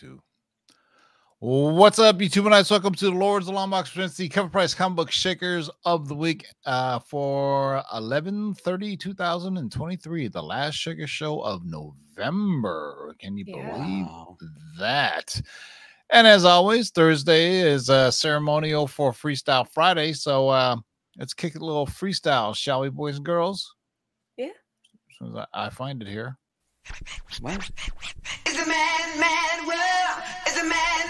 two. What's up, YouTube and Welcome to the Lords of Long Box presents the CovrPrice comic book shakers of the week uh, for 11 30 2023, the last shaker show of November. Can you Yeah. believe that? And as always, Thursday is uh, ceremonial for Freestyle Friday. So uh, let's kick it a little freestyle, shall we, boys and girls? Yeah. As soon as I, I find it here. What? It's a man, man world. It's a man,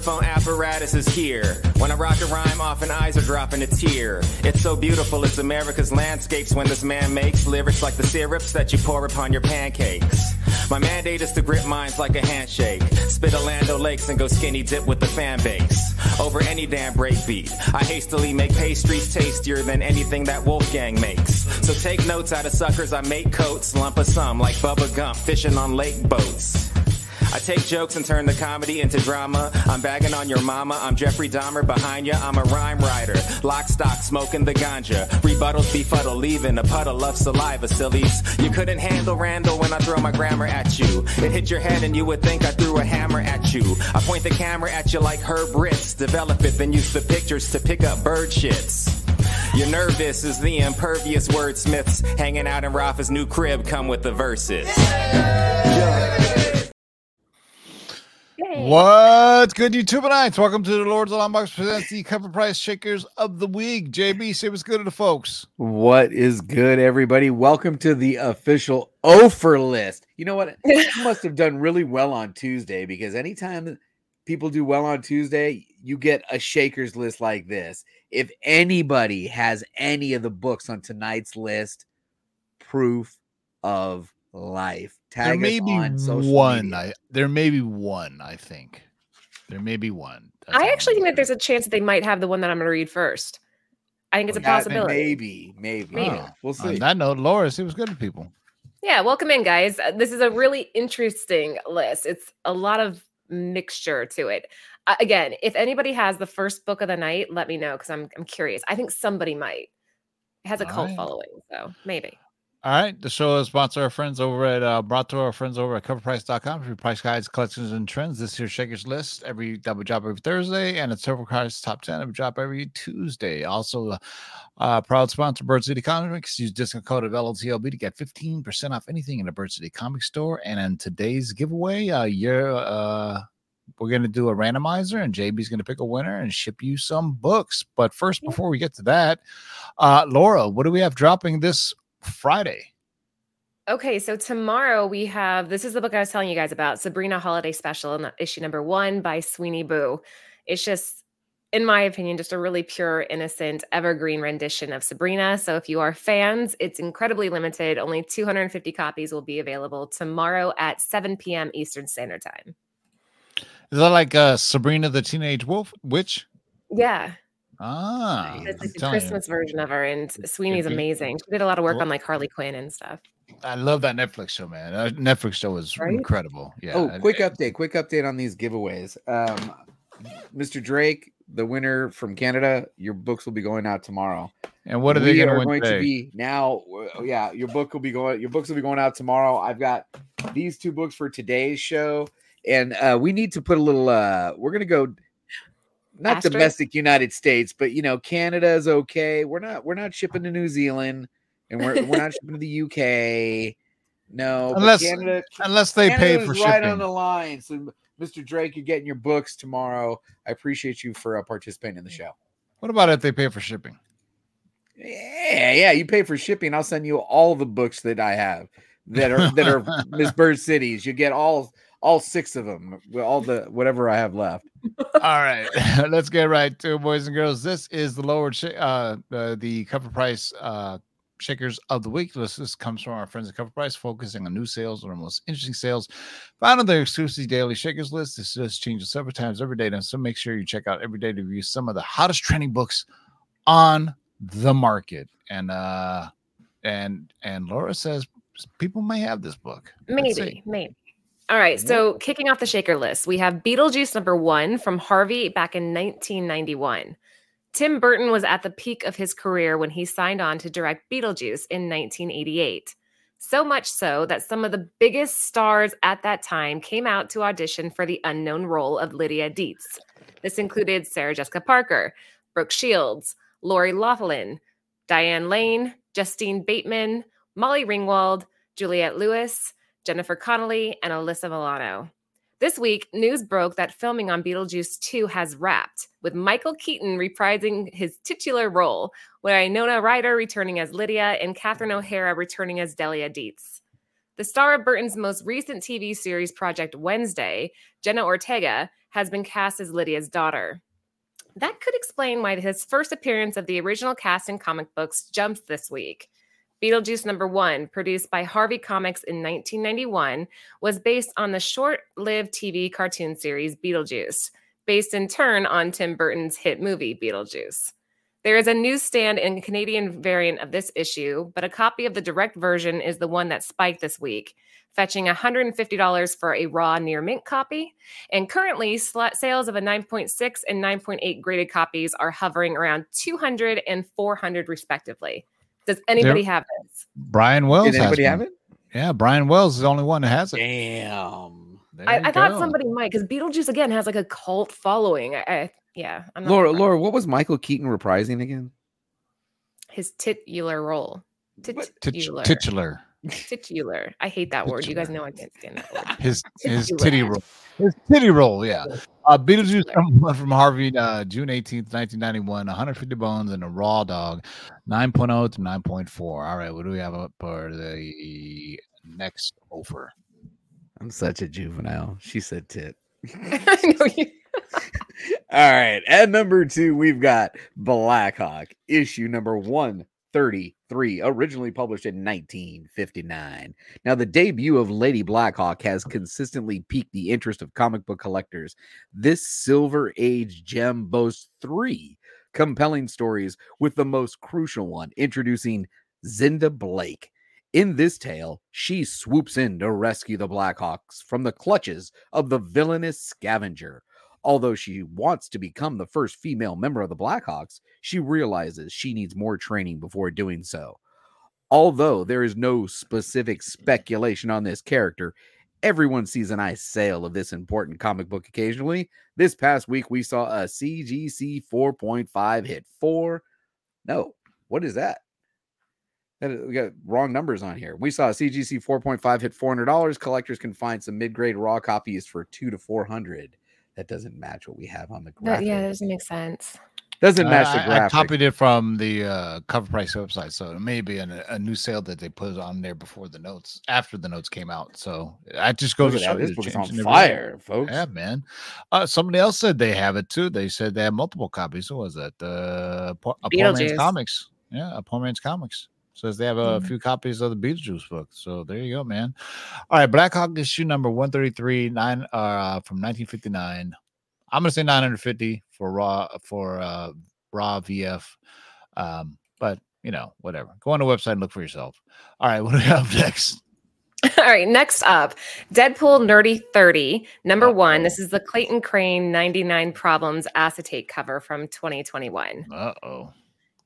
microphone apparatus is here. When I rock a rhyme, often eyes are dropping a tear. It's so beautiful, it's America's landscapes when this man makes lyrics like the syrups that you pour upon your pancakes. My mandate is to grip minds like a handshake. Spit Orlando Lakes and go skinny dip with the fan base. Over any damn breakbeat. I hastily make pastries tastier than anything that Wolfgang makes. So take notes out of suckers, I make coats, lump of some like Bubba Gump, fishing on lake boats. I take jokes and turn the comedy into drama. I'm bagging on your mama. I'm Jeffrey Dahmer behind ya. I'm a rhyme writer. Lock stock, smoking the ganja. Rebuttals befuddle, leaving a puddle of saliva, sillies. You couldn't handle Randall when I throw my grammar at you. It hit your head and you would think I threw a hammer at you. I point the camera at you like Herb Ritz. Develop it, then use the pictures to pick up bird shits. You're nervous is the impervious wordsmiths hanging out in Rafa's new crib come with the verses. Yay. What's good, YouTube and Welcome to the Lords of Longbox presents the CovrPrice shakers of the week. JB, say what's good to the folks. What is good, everybody? Welcome to the official offer list. You know what? You must have done really well on Tuesday because anytime people do well on Tuesday, you get a shakers list like this. If anybody has any of the books on tonight's list, proof of life. Tag there us may be on social one. media. I, there may be one. I think there may be one. That's I actually think that there's a chance that they might have the one that I'm going to read first. I think it's a possibility. Maybe, maybe. Maybe. Yeah, We'll say. On see. that note, Laura, say what's good to people. Yeah, welcome in, guys. Uh, This is a really interesting list. It's a lot of mixture to it. Uh, again, if anybody has the first book of the night, let me know because I'm I'm curious. I think somebody might. It has a All cult right. following, so maybe. All right. The show is sponsored our friends over at uh, brought to our friends over at covrprice.com for price guides, collections, and trends. This year's Shakers list every double drop every Thursday, and it's several cards top 10 every drop every Tuesday. Also, uh, uh, proud sponsor Bird City Comics. Use discount code of LTLB to get 15% off anything in the Bird City Comic Store. And in today's giveaway, uh, you're uh we're going to do a randomizer and JB's going to pick a winner and ship you some books. But first, before we get to that, uh, Laura, what do we have dropping this Friday? Okay, so tomorrow we have this is the book I was telling you guys about Sabrina Holiday Special, issue number one by Sweeney Boo. It's just, in my opinion, just a really pure, innocent, evergreen rendition of Sabrina. So if you are fans, it's incredibly limited. Only 250 copies will be available tomorrow at 7 p.m. Eastern Standard Time. Is that like uh, Sabrina the Teenage Wolf Witch? Yeah, Ah, it's like the telling you. Christmas version of her, and Sweeney's amazing. She did a lot of work Cool. on like Harley Quinn and stuff. I love that Netflix show, man. That Netflix show is Right? incredible. Yeah. oh, quick update! Quick update on these giveaways. Um, Mr. Drake, the winner from Canada, your books will be going out tomorrow. And what are they we going to are win going today? to be now? uh, Yeah, your book will be going. Your books will be going out tomorrow. I've got these two books for today's show, and uh, we need to put a little. uh We're gonna go. Not Asterisk? domestic United States, but you know Canada is okay. We're not. We're not shipping to New Zealand, and we're we're not shipping to the UK. No, Unless- Canada, Unless they pay Canada's for right shipping. on the line. So, Mr. Drake, you're getting your books tomorrow. I appreciate you for uh, participating in the show. What about if they pay for shipping? Yeah, yeah. You pay for shipping. I'll send you all the books that I have that are that are Miss Bird cities. You get all all six of them. All the whatever I have left. All right, let's get right to it, boys and girls. This is the lower sh- uh, uh the CovrPrice uh shakers of the week. This, this comes from our friends at CovrPrice, focusing on new sales or most interesting sales found on their exclusive daily shakers list. This list changes several times every day, and so make sure you check out every day to review some of the hottest trending books on the market. And uh and and Laura says people may have this book. Maybe, maybe. All right. Mm-hmm. So kicking off the shaker list, we have Beetlejuice number one from Harvey back in 1991. Tim Burton was at the peak of his career when he signed on to direct Beetlejuice in 1988. So much so that some of the biggest stars at that time came out to audition for the unknown role of Lydia Deetz. This included Sarah Jessica Parker, Brooke Shields, Lori Loughlin, Diane Lane, Justine Bateman, Molly Ringwald, Juliette Lewis, Jennifer Connelly, and Alyssa Milano. This week, news broke that filming on Beetlejuice 2 has wrapped, with Michael Keaton reprising his titular role, Winona Ryder returning as Lydia, and Catherine O'Hara returning as Delia Deetz. The star of Burton's most recent TV series Project Wednesday, Jenna Ortega, has been cast as Lydia's daughter. That could explain why his first appearance of the original cast in comic books jumps this week. Beetlejuice number one, produced by Harvey Comics in 1991, was based on the short lived TV cartoon series Beetlejuice, based in turn on Tim Burton's hit movie Beetlejuice. There is a newsstand and Canadian variant of this issue, but a copy of the direct version is the one that spiked this week, fetching $150 for a raw near mint copy. And currently, sales of a 9.6 and 9.8 graded copies are hovering around 200 and 400 respectively. Does anybody have this? Brian Wells. Did has anybody one. have it? Yeah, Brian Wells is the only one that has it. Damn. I, I thought somebody might because Beetlejuice again has like a cult following. I, I yeah, I'm not Laura, sure. Laura, what was Michael Keaton reprising again? his titular role. Tit- Titular. titular. Titular. I hate that word. You guys know I can't stand that word. His his Titular. titty roll. His titty roll. Yeah. Uh, Beetlejuice number one from Harvey, uh, June 18th, 1991. 150 bones and a raw dog. 9.0 to 9.4. All right. What do we have up for the next offer? I'm such a juvenile. She said tit. I know you. All right. At number two, we've got Blackhawk, issue number 133, originally published in 1959. Now, the debut of Lady Blackhawk has consistently piqued the interest of comic book collectors. This Silver Age gem boasts three compelling stories, with the most crucial one introducing Zinda Blake. In this tale, she swoops in to rescue the Blackhawks from the clutches of the villainous scavenger. Although she wants to become the first female member of the Blackhawks, she realizes she needs more training before doing so. Although there is no specific speculation on this character, everyone sees an ice sale of this important comic book occasionally. This past week, we saw a CGC 4.5 hit four. No, what is that? We got wrong numbers on here. We saw a CGC 4.5 hit $400. Collectors can find some mid grade raw copies for two to 400. That doesn't match what we have on the That, graphic. yeah, that doesn't make sense. Doesn't match I, the I- I copied it from the uh, CovrPrice website, so it may be an, a new sale that they put on there before the notes, after the notes came out. So I just go to show This the book is on in everything. fire, folks. Yeah, man. Uh, somebody else said they have it too. They said they have multiple copies. Who was that? Uh, Po- a Poor Man's Comics. Yeah, a Poor Man's Comics. Says they have a Mm. few copies of the Beetlejuice book. So there you go, man. All right, Black Hawk issue number 133, nine uh from 1959. I'm gonna say 950 for raw for uh raw VF. Um, but you know, whatever. Go on the website and look for yourself. All right, what do we have next? All right, next up, Deadpool Nerdy 30, number one. This is the Clayton Crane 99 Problems acetate cover from 2021. Uh-oh.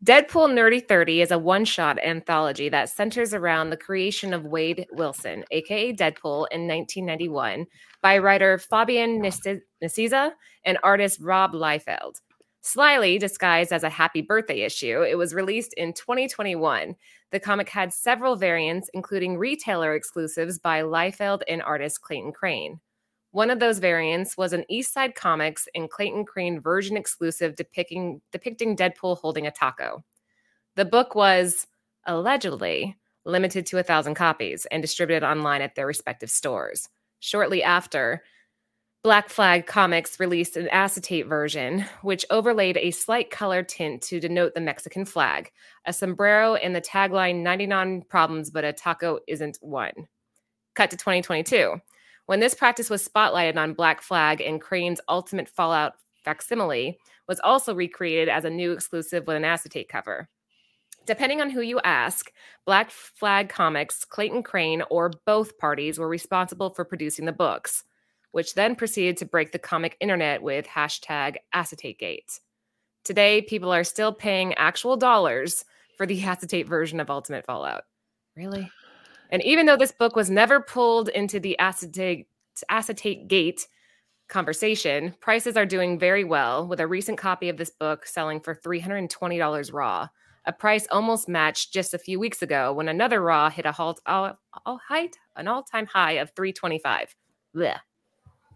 Deadpool Nerdy 30 is a one shot anthology that centers around the creation of Wade Wilson, aka Deadpool, in 1991 by writer Fabian Nicieza and artist Rob Liefeld. Slyly disguised as a happy birthday issue, it was released in 2021. The comic had several variants, including retailer exclusives by Liefeld and artist Clayton Crane. One of those variants was an East Side Comics and Clayton Crane version exclusive depicting depicting Deadpool holding a taco. The book was allegedly limited to a thousand copies and distributed online at their respective stores. Shortly after, Black Flag Comics released an acetate version, which overlaid a slight color tint to denote the Mexican flag, a sombrero, and the tagline 99 problems, but a taco isn't one. Cut to 2022. When this practice was spotlighted on Black Flag and Crane's Ultimate Fallout facsimile was also recreated as a new exclusive with an acetate cover. Depending on who you ask, Black Flag Comics, Clayton Crane, or both parties were responsible for producing the books, which then proceeded to break the comic internet with hashtag AcetateGate. Today, people are still paying actual dollars for the acetate version of Ultimate Fallout. Really? And even though this book was never pulled into the acetate, acetate gate conversation, prices are doing very well, with a recent copy of this book selling for $320 raw, a price almost matched just a few weeks ago when another raw hit a halt all, all height, an all-time high of 325. Blech.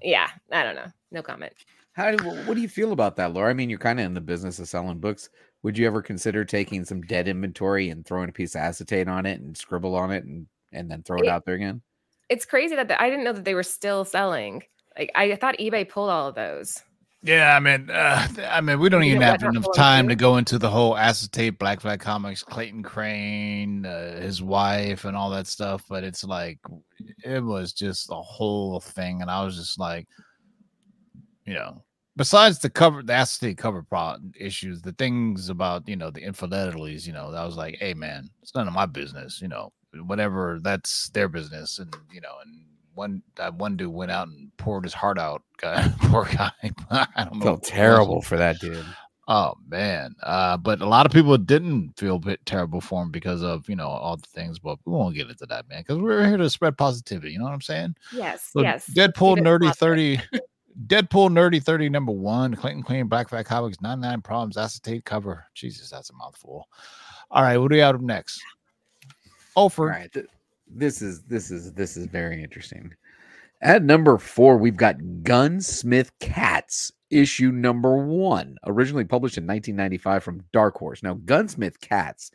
Yeah, I don't know. No comment. How do, what do you feel about that, Laura? I mean, you're kind of in the business of selling books. Would you ever consider taking some dead inventory and throwing a piece of acetate on it and scribble on it and and then throw it It- out there again? It's crazy that the, I didn't know that they were still selling. Like I thought eBay pulled all of those. Yeah, I mean, uh, I mean, we don't You even have enough time to go into the whole acetate Black Flag Comics, Clayton Crane, uh, his wife, and all that stuff. But it's like it was just a whole thing, and I was just like, you know, besides the cover, the acetate cover pro issues, the things about you know the infidelities, you know, I was like, hey man, it's none of my business, you know, whatever, that's their business, and you know, and one that one dude went out and poured his heart out. Guy, poor guy. I don't know. Felt what it was. terrible for that dude. Oh man. Uh, but a lot of people didn't feel bit terrible for him because of you know all the things. But we won't get into that, man, because we're here to spread positivity. You know what I'm saying? Yes, So yes. Deadpool Nerdy positive. 30. Deadpool Nerdy 30 number one. Clayton Crane Black Flag Comics 99 Problems Acetate cover. Jesus, that's a mouthful. All right, what do we have next? All for right, th- this is this is this is very interesting. At number four, we've got Gunsmith Cats issue number one, originally published in 1995 from Dark Horse. Now, Gunsmith Cats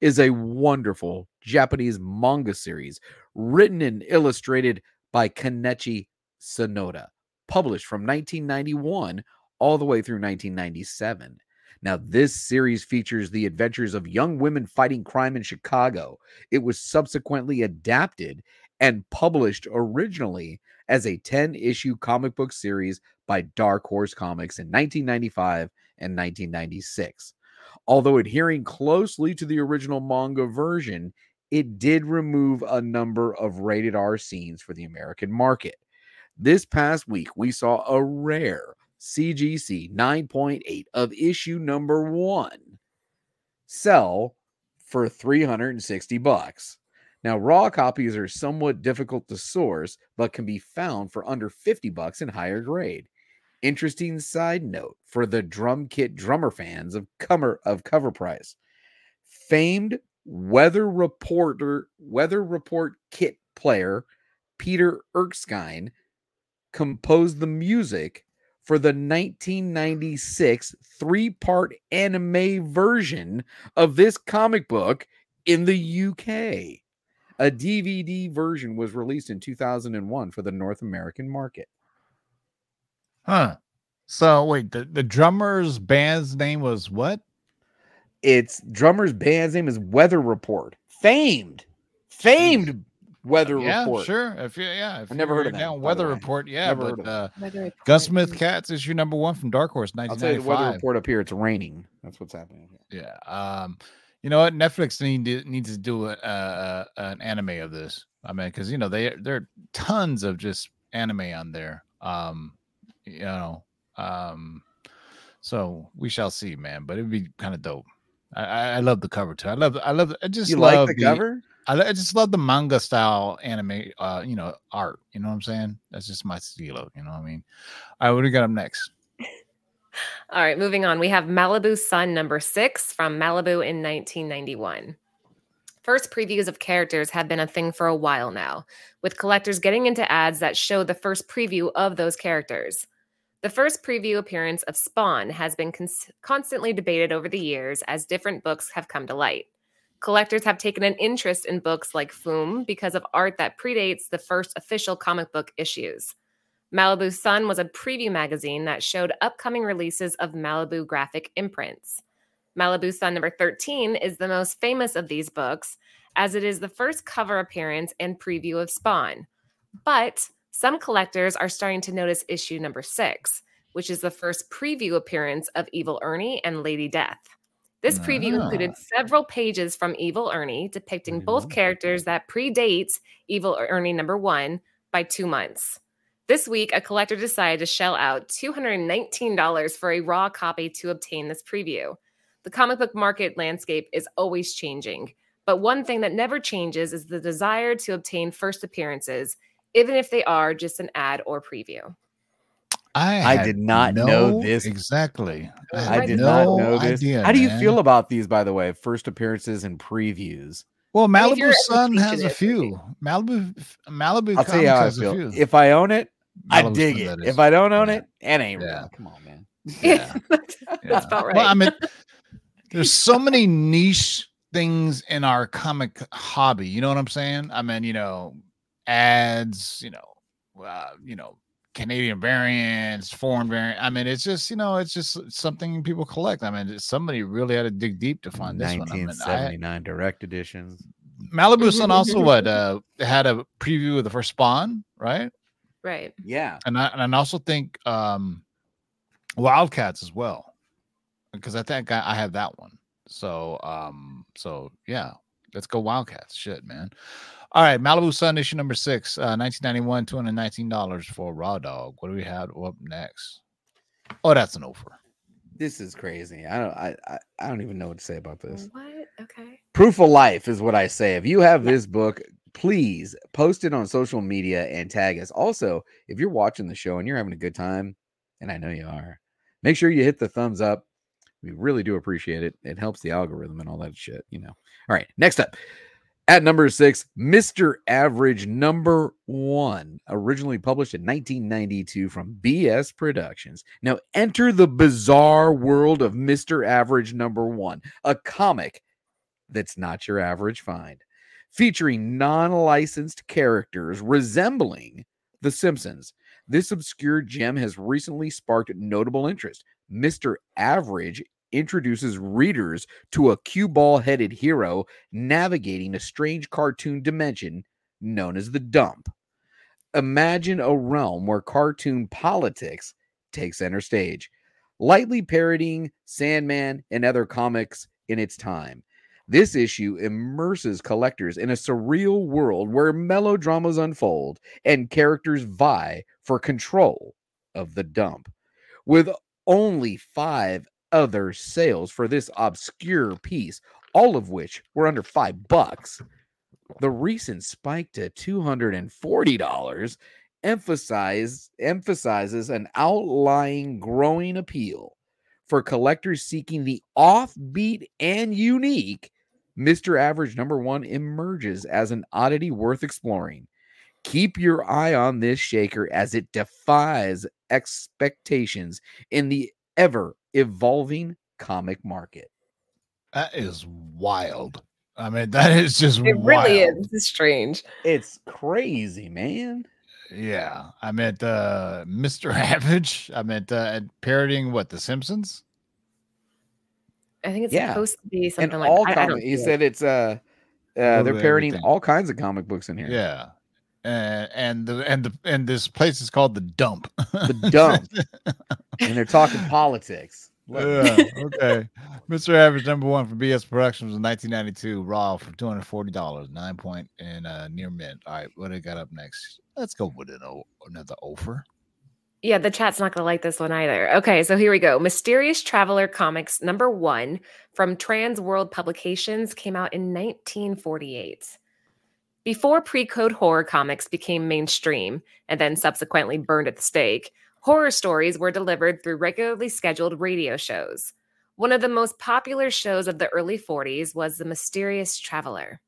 is a wonderful Japanese manga series written and illustrated by Kenichi Sonoda, published from 1991 all the way through 1997. Now, this series features the adventures of young women fighting crime in Chicago. It was subsequently adapted and published originally as a 10 issue comic book series by Dark Horse Comics in 1995 and 1996. Although adhering closely to the original manga version, it did remove a number of rated R scenes for the American market. This past week, we saw a rare CGC 9.8 of issue number one sell for 360 bucks. Now, raw copies are somewhat difficult to source, but can be found for under 50 bucks in higher grade. Interesting side note for the drum kit drummer fans of cover of CovrPrice. Famed weather reporter, weather report kit player Peter Erskine composed the music for the 1996 three part anime version of this comic book in the UK. A DVD version was released in 2001 for the North American market. Huh. So wait, the, the drummer's band's name was what? Its drummer's band's name is Weather Report. Famed, famed Weather report, yeah, Report. sure. If you yeah, if I've never heard of them, down by Weather. Report, yeah, Never heard but of uh, Gunsmith Cats is your number one from Dark Horse, I'll tell you the Weather Report up here. It's raining. That's what's happening. here. Yeah. Um, you know what? Netflix need to, needs to do a, uh, an anime of this. I mean, because you know they there are tons of just anime on there. Um, you know, um, so we shall see, man. But it'd be kind of dope. I, I, I love the cover too. I love. I love. I just You love like the cover? I, I just love the manga style anime. Uh, you know, art. You know what I'm saying? That's just my stilo. You know what I mean? All right, what do we got up next? All right, moving on. We have Malibu Sun number six from Malibu in 1991. First previews of characters have been a thing for a while now, with collectors getting into ads that show the first preview of those characters. The first preview appearance of Spawn has been cons- constantly debated over the years as different books have come to light. Collectors have taken an interest in books like Foom because of art that predates the first official comic book issues. Malibu Sun was a preview magazine that showed upcoming releases of Malibu graphic imprints. Malibu Sun number 13 is the most famous of these books, as it is the first cover appearance and preview of Spawn. But some collectors are starting to notice issue number six, which is the first preview appearance of Evil Ernie and Lady Death. This preview Ah. included several pages from Evil Ernie depicting both characters that predate Evil Ernie number one by two months. This week, a collector decided to shell out $219 for a raw copy to obtain this preview. The comic book market landscape is always changing, but one thing that never changes is the desire to obtain first appearances, even if they are just an ad or preview. I I did not know this. exactly. I Right, did no not know this. idea, How do you man. feel about these, by the way? First appearances and previews. Well, mean, if Malibu a Sun has a completionist, few. Malibu Malibu I'll tell you Comics how I has a feel. few. If I own it, I dig Sun, it. If. I don't own Yeah. it, it ain't Yeah. real. Come on, man. Yeah. That's Yeah. about right. Well, I mean, there's so many niche things in our comic hobby. You know what I'm saying? I mean, you know, ads. You know, uh, you know, Canadian variants, foreign variant. I mean, it's just you know, it's just something people collect. I mean, somebody really had to dig deep to find this one. I mean, I, 1979 direct editions. Malibu Sun also what uh had a preview of the first Spawn, right? right. Yeah. And I and I also think um Wildcats as well. Because I think I, I have that one. So um so yeah, let's go Wildcats. Shit, man. All right, Malibu Sun issue number six, uh 1991, $219 for Raw Dog. What do we have up next? Oh, that's an offer. This is crazy. I don't I, I I don't even know what to say about this. What? Okay. Proof of life is what I say. If you have this book, please post it on social media and tag us. Also, if you're watching the show and you're having a good time, and I know you are, make sure you hit the thumbs up. We really do appreciate it. It helps the algorithm and all that shit, you know. All right, next up. At number six, Mr. Average number one, originally published in 1992 from BS Productions. Now, enter the bizarre world of Mr. Average number one, a comic that's not your average find, featuring non licensed characters resembling The Simpsons. This obscure gem has recently sparked notable interest. Mr. Average introduces readers to a cue ball headed hero navigating a strange cartoon dimension known as the dump. Imagine a realm where cartoon politics take center stage, lightly parodying Sandman and other comics in its time. This issue immerses collectors in a surreal world where melodramas unfold and characters vie for control of the dump. With only five other sales for this obscure piece, all of which were under five bucks, the recent spike to $240 emphasize, emphasizes an outlying growing appeal for collectors seeking the offbeat and unique, Mr. Average number one emerges as an oddity worth exploring. Keep your eye on this shaker as it defies expectations in the ever evolving comic market. That is wild. I mean, that is just It really wild. is. This is strange. It's crazy, man. Yeah, I meant uh, Mr. Average. I meant uh, parodying what The Simpsons. I think it's Yeah. supposed to be And something like all I, I comic, don't he said it's uh, uh they're parodying everything. all kinds of comic books in here. Yeah, and and the and the and this place is called the Dump. The Dump. and they're talking politics. Yeah, okay. Mr. Average number one for BS Productions in 1992, Raw for $240, nine point and uh, near mint. All right, what do I got up next? Let's go with an o- another offer. Yeah, the chat's not going to like this one either. Okay, so here we go. Mysterious Traveler Comics number one from Trans World Publications came out in 1948. Before pre code horror comics became mainstream and then subsequently burned at the stake, horror stories were delivered through regularly scheduled radio shows. One of the most popular shows of the early 40s was The Mysterious Traveler.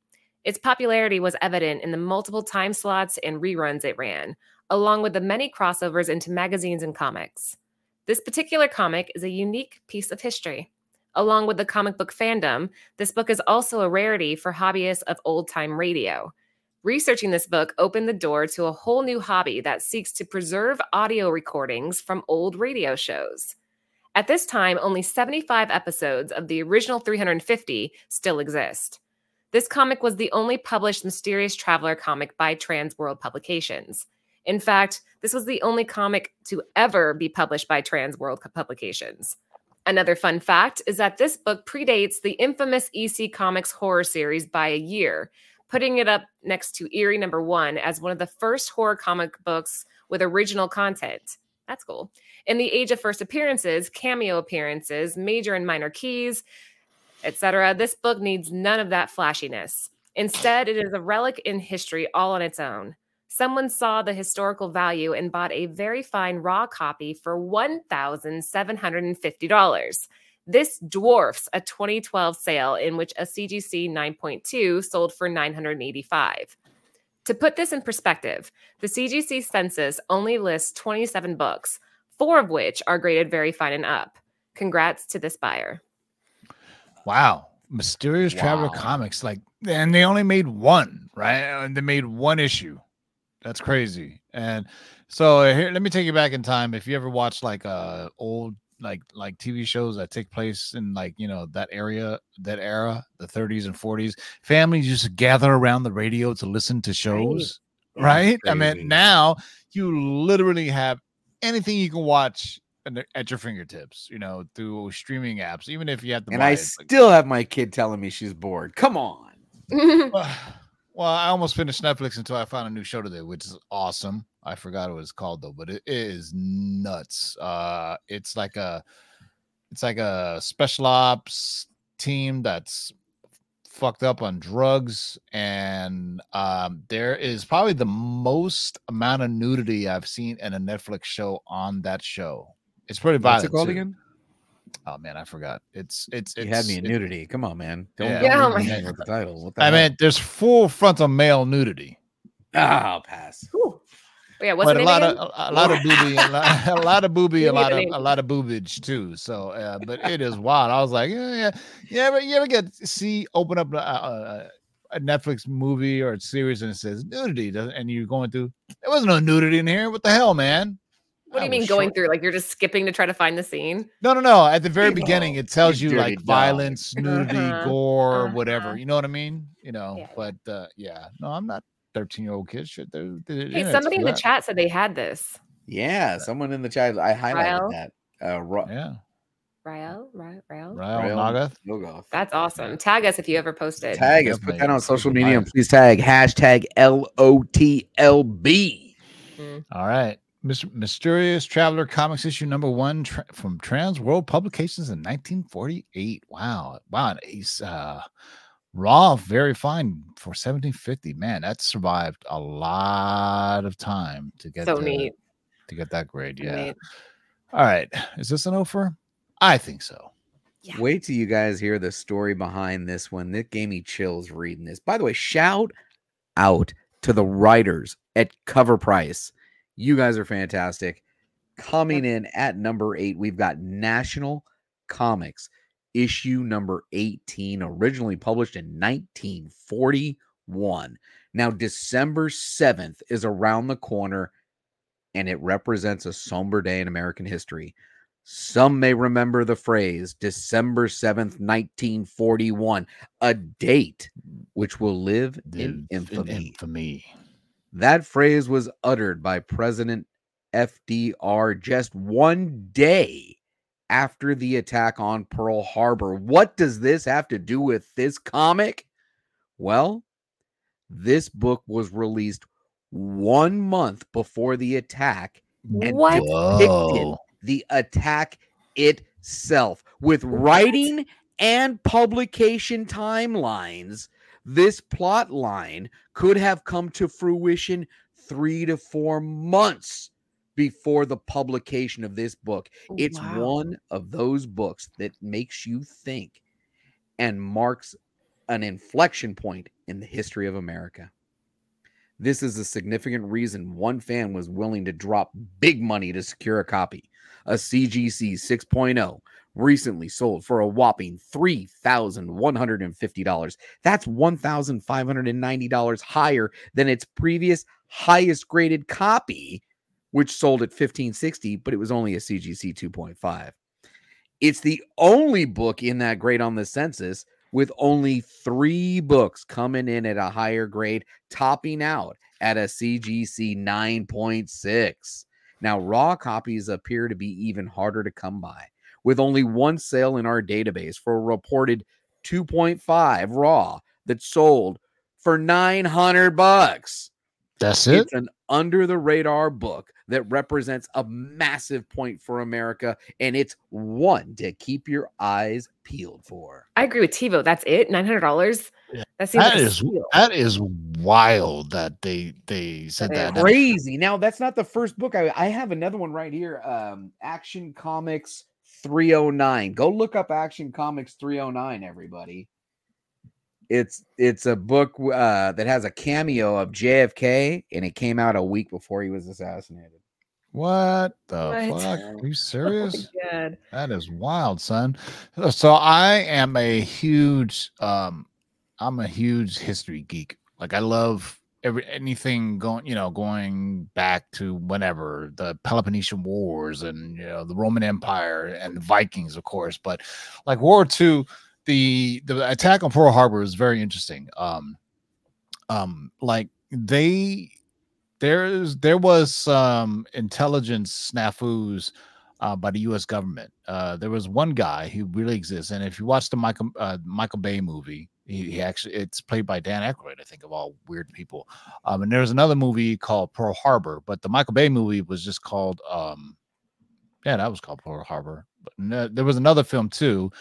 Its popularity was evident in the multiple time slots and reruns it ran, along with the many crossovers into magazines and comics. This particular comic is a unique piece of history. Along with the comic book fandom, this book is also a rarity for hobbyists of old time radio. Researching this book opened the door to a whole new hobby that seeks to preserve audio recordings from old radio shows. At this time, only 75 episodes of the original 350 still exist. This comic was the only published Mysterious Traveler comic by Trans World Publications. In fact, this was the only comic to ever be published by Trans World Publications. Another fun fact is that this book predates the infamous EC Comics horror series by a year, putting it up next to Eerie number one as one of the first horror comic books with original content. That's cool. In the age of first appearances, cameo appearances, major and minor keys, etc., this book needs none of that flashiness. Instead, it is a relic in history all on its own. Someone saw the historical value and bought a very fine raw copy for $1,750. This dwarfs a 2012 sale in which a CGC 9.2 sold for 985. To put this in perspective, the CGC census only lists 27 books, four of which are graded very fine and up. Congrats to this buyer. Wow. Mysterious Traveler Comics. Like, and they only made one, right? And they made one issue. That's crazy. And so uh, here, let me take you back in time. If you ever watch like uh old like like TV shows that take place in like you know that area, that era, the 30s and 40s, families used to gather around the radio to listen to shows, That's right? I mean, now you literally have anything you can watch at your fingertips, you know, through streaming apps, even if you have to And buy I it, like- still have my kid telling me she's bored. Come on. well, well, I almost finished Netflix until I found a new show today, which is awesome. I forgot what it's called though, but it is nuts. Uh, it's like a, it's like a special ops team that's fucked up on drugs, and um, there is probably the most amount of nudity I've seen in a Netflix show on that show. It's pretty violent. What's it called too. again? Oh man, I forgot. It's it's You had me in it- nudity. Come on, man. Don't, Yeah. don't Yeah, oh me my hanging the title. What the I hell? mean, there's full frontal male nudity. Ah, I'll pass. Whew. Yeah, what's but a name lot again? of a, a lot of booby, a lot, a lot of booby, a lot of a lot of boobage too. So, uh, but it is wild. I was like, yeah, yeah, you ever you ever get see open up a, a, a Netflix movie or a series and it says nudity, doesn't, and you're going through. There wasn't no nudity in here. What the hell, man? what do I you mean going short- through? Like you're just skipping to try to find the scene? No, no, no. At the very Hey, beginning, it tells you you like dog. violence, nudity, Uh-huh, gore, uh-huh. whatever. You know what I mean? You know. Yeah. But uh, yeah, no, I'm not 13 year old kids. Shit, they're, they're Hey, somebody in the chat said they had this. Yeah, someone in the chat. I highlighted Ryle? that. Uh, Ro- Yeah, Rael, Rael, Rael. Ryle Ryle Nagath. Logoff. That's awesome. Tag us if you ever post it. Tag us. Put that on social media and please tag hashtag L O T L B. All right. Mys- Mysterious Traveler Comics issue number one tra- from Trans World Publications in 1948. Wow. Wow. He's uh, raw, very fine for 1750. Man, that survived a lot of time to get So the- neat. to get that grade. Yeah. Neat. All right. Is this an offer? I think so. Yeah. Wait till you guys hear the story behind this one. That gave me chills reading this. By the way, shout out to the writers at CovrPrice. You guys are fantastic. Coming in at number eight, we've got National Comics, issue number 18, originally published in 1941. Now, December 7th is around the corner, and it represents a somber day in American history. Some may remember the phrase December 7th, 1941, a date which will live in infamy. infamy. That phrase was uttered by President FDR just one day after the attack on Pearl Harbor. What does this have to do with this comic? Well, this book was released one month before the attack and What? depicted Whoa. the attack itself with writing and publication timelines. This plot line could have come to fruition three to four months before the publication of this book. Oh, it's Wow. one of those books that makes you think and marks an inflection point in the history of America. This is a significant reason one fan was willing to drop big money to secure a copy. A CGC 6.0 recently sold for a whopping $3,150. That's $1,590 higher than its previous highest graded copy, which sold at 1560, but it was only a CGC 2.5. It's the only book in that grade on the census with only three books coming in at a higher grade, topping out at a CGC 9.6. Now, raw copies appear to be even harder to come by, with only one sale in our database for a reported 2.5 raw that sold for 900 bucks. That's it. It's an under the radar book that represents a massive point for America, and it's one to keep your eyes peeled for. I agree with TiVo. That's it. Nine hundred dollars. That, seems that like is, that is wild that they they said That that. is. Crazy. Now, that's not the first book. I, I have another one right here um, Action Comics 309. Go look up Action Comics 309, everybody. It's it's a book uh, that has a cameo of JFK, and it came out a week before he was assassinated. What the What? fuck? Are you Oh serious? my God. That is wild, son. So I am a huge um I'm a huge history geek. Like I love every anything going, you know, going back to whenever the Peloponnesian Wars and you know the Roman Empire and the Vikings, of course. But like World War II, the the attack on Pearl Harbor is very interesting. Um um like they there's there was some intelligence snafus uh, by the U.S. government. Uh, there was one guy who really exists, and if you watch the Michael uh, Michael Bay movie, he, he actually it's played by Dan Aykroyd, I think, of all weird people. Um, and there's another movie called Pearl Harbor, but the Michael Bay movie was just called, um, yeah, that was called Pearl Harbor. But no, there was another film too,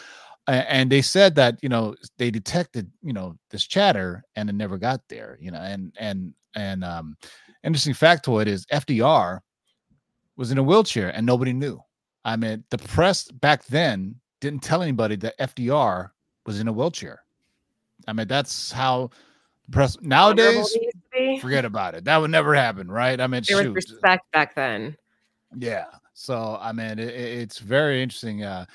and they said that you know they detected you know this chatter and it never got there, you know, and and and um, interesting factoid is FDR was in a wheelchair and nobody knew. I mean, the press back then didn't tell anybody that FDR was in a wheelchair. I mean, that's how the press nowadays. they used to be. Forget about it. That would never happen, right? I mean, There was respect back then. Yeah. So I mean, it- it's very interesting. Uh,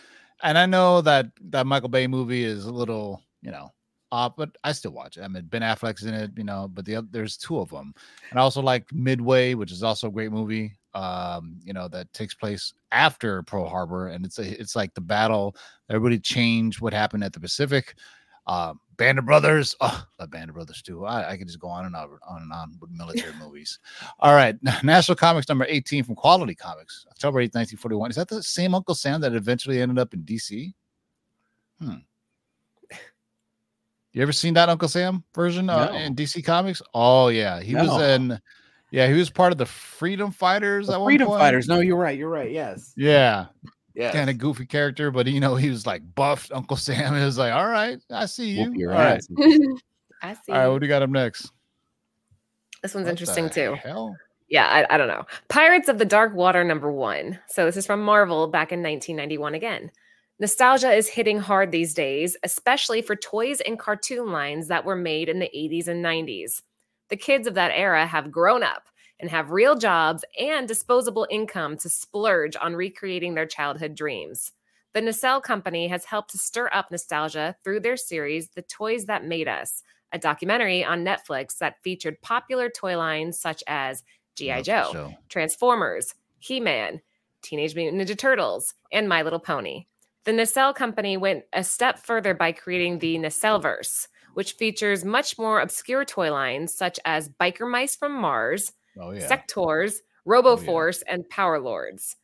and I know that that Michael Bay movie is a little, you know, off, but I still watch it. I mean, Ben Affleck's in it, you know, but the there's two of them, and I also like Midway, which is also a great movie. Um, you know, that takes place after Pearl Harbor, and it's a, it's like the battle Everybody changed what happened at the Pacific. Um, Band of Brothers, oh, the Band of Brothers too. I, I could just go on and on, on and on with military movies. All right, National Comics number 18 from Quality Comics, October 8th, 1941. Is that the same Uncle Sam that eventually ended up in DC? Hmm. You ever seen that Uncle Sam version uh, in DC Comics? Oh yeah, he was in. Yeah, he was part of the Freedom Fighters. The at one Freedom. Fighters. No, you're right. You're right. Yes. Yeah, Yes. kind of goofy character, but you know he was like buffed. Uncle Sam is like, all right, I see you. All right. I see. all right, what do you got up next? this one's What interesting the too. Hell? Yeah, I, I don't know. Pirates of the Dark Water number one. So this is from Marvel back in 1991 again. Nostalgia is hitting hard these days, especially for toys and cartoon lines that were made in the 80s and 90s. The kids of that era have grown up and have real jobs and disposable income to splurge on recreating their childhood dreams. The Nacelle Company has helped to stir up nostalgia through their series, The Toys That Made Us, a documentary on Netflix that featured popular toy lines such as G.I. Joe, show. Transformers, He Man, Teenage Mutant Ninja Turtles, and My Little Pony. The Nacelle Company went a step further by creating the Nacelleverse, which features much more obscure toy lines such as Biker Mice from Mars, Oh yeah. Sectaurs, oh, RoboForce, and Power Lords.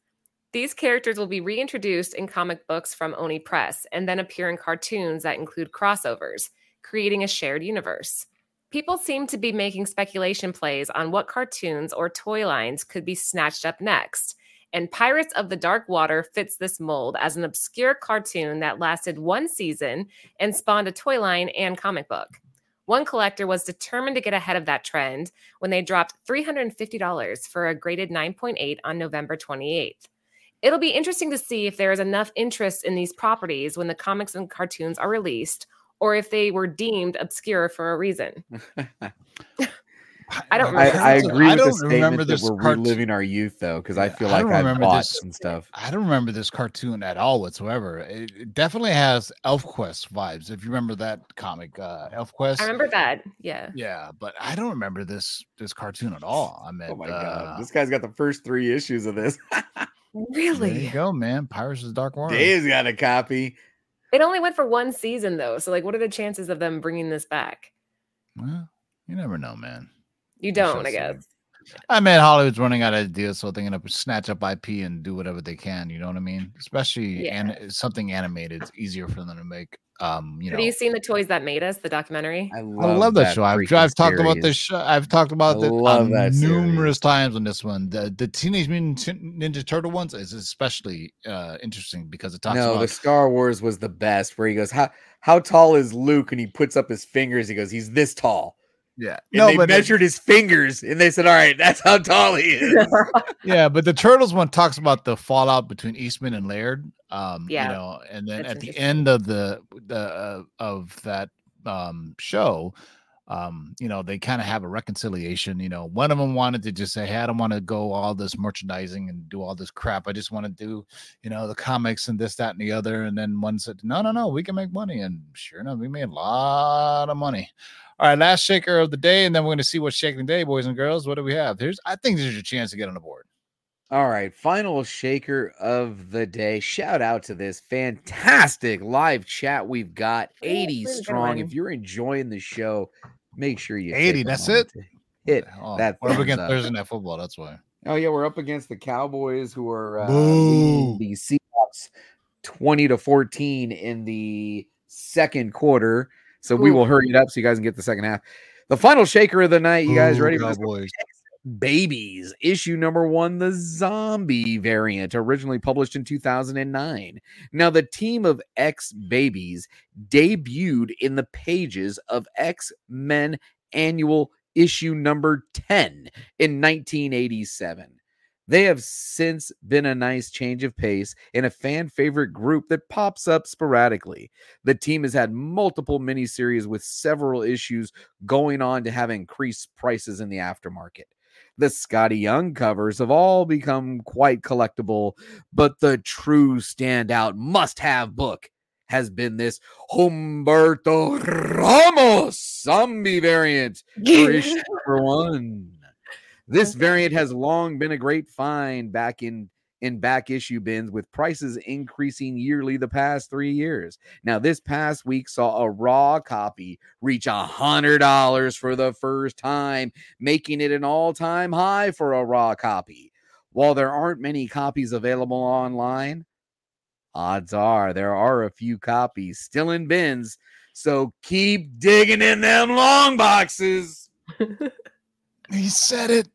These characters will be reintroduced in comic books from Oni Press and then appear in cartoons that include crossovers, creating a shared universe. People seem to be making speculation plays on what cartoons or toy lines could be snatched up next. And Pirates of the Dark Water fits this mold as an obscure cartoon that lasted one season and spawned a toy line and comic book. One collector was determined to get ahead of that trend when they dropped $350 for a graded 9.8 on November 28th. It'll be interesting to see if there is enough interest in these properties when the comics and cartoons are released, or if they were deemed obscure for a reason. I don't I, remember I this. agree I with the don't statement remember that this we're cart- reliving our youth, though, because I feel like don't I have remember bought this- some stuff. I don't remember this cartoon at all whatsoever. It, it definitely has ElfQuest vibes. If you remember that comic, uh, ElfQuest. I remember that. Yeah. Yeah, but I don't remember this this cartoon at all. I mean, Oh my uh, god, this guy's got the first three issues of this. there Really? you go, man. Pirates of the Dark Water. Dave's got a copy. It only went for one season, though. So, like, what are the chances of them bringing this back? Well, you never know, man. You don't, I guess. I mean, Hollywood's running out of ideas, so they're gonna snatch up IP and do whatever they can. You know what I mean? Especially Yeah. and something animated, it's easier for them to make. Um, you know, Have you seen the toys that made us? The documentary. I I love, love that, show. I've, freaking I've talked about series. this show. I've talked about I it love on that numerous series. times on this one. The the Teenage Mutant Ninja Turtle ones is especially uh, interesting because it talks No, about the Star Wars was the best. Where he goes, "How how tall is Luke?" And he puts up his fingers. He goes, "He's this tall." Yeah, And no, they but it- measured his fingers, and they said, "All right, that's how tall he is." yeah, but the Turtles one talks about the fallout between Eastman and Laird. Um, Yeah, you know, and then that's at the end of the the uh, of that um show, um, you know, they kind of have a reconciliation. You know, one of them wanted to just say, "Hey, I don't want to go all this merchandising and do all this crap. I just want to do, you know, the comics and this, that, and the other." And then one said, "No, no, no, we can make money." And sure enough, we made a lot of money. All right, last shaker of the day, and then we're going to see what's shaking the day, boys and girls. What do we have? Here's, I think, there's your chance to get on the board. All right, final shaker of the day. Shout out to this fantastic live chat we've got. 80 really strong. If you're enjoying the show, make sure you 80, that's moment it? to Hit Oh, that we're up thumbs against up. Thursday Night Football. That's why. Oh yeah, we're up against the Cowboys, who are uh, Boo. the Seahawks twenty to fourteen in the second quarter. So we will hurry it up so you guys can get the second half. The final shaker of the night. You guys Boo, ready for this? Cowboys? Babies, issue number one, the zombie variant, originally published in 2009. Now, the team of X Babies debuted in the pages of X Men Annual issue number 10 in 1987. They have since been a nice change of pace in a fan favorite group that pops up sporadically. The team has had multiple miniseries with several issues going on to have increased prices in the aftermarket. The Skottie Young covers have all become quite collectible, but the true standout must have book has been this Humberto Ramos zombie variant for issue number one. This Okay. variant has long been a great find back in in back issue bins with prices increasing yearly the past three years. Now, this past week saw a raw copy reach a hundred dollars for the first time, making it an all-time high for a raw copy. While there aren't many copies available online, odds are there are a few copies still in bins. So keep digging in them long boxes. He said it.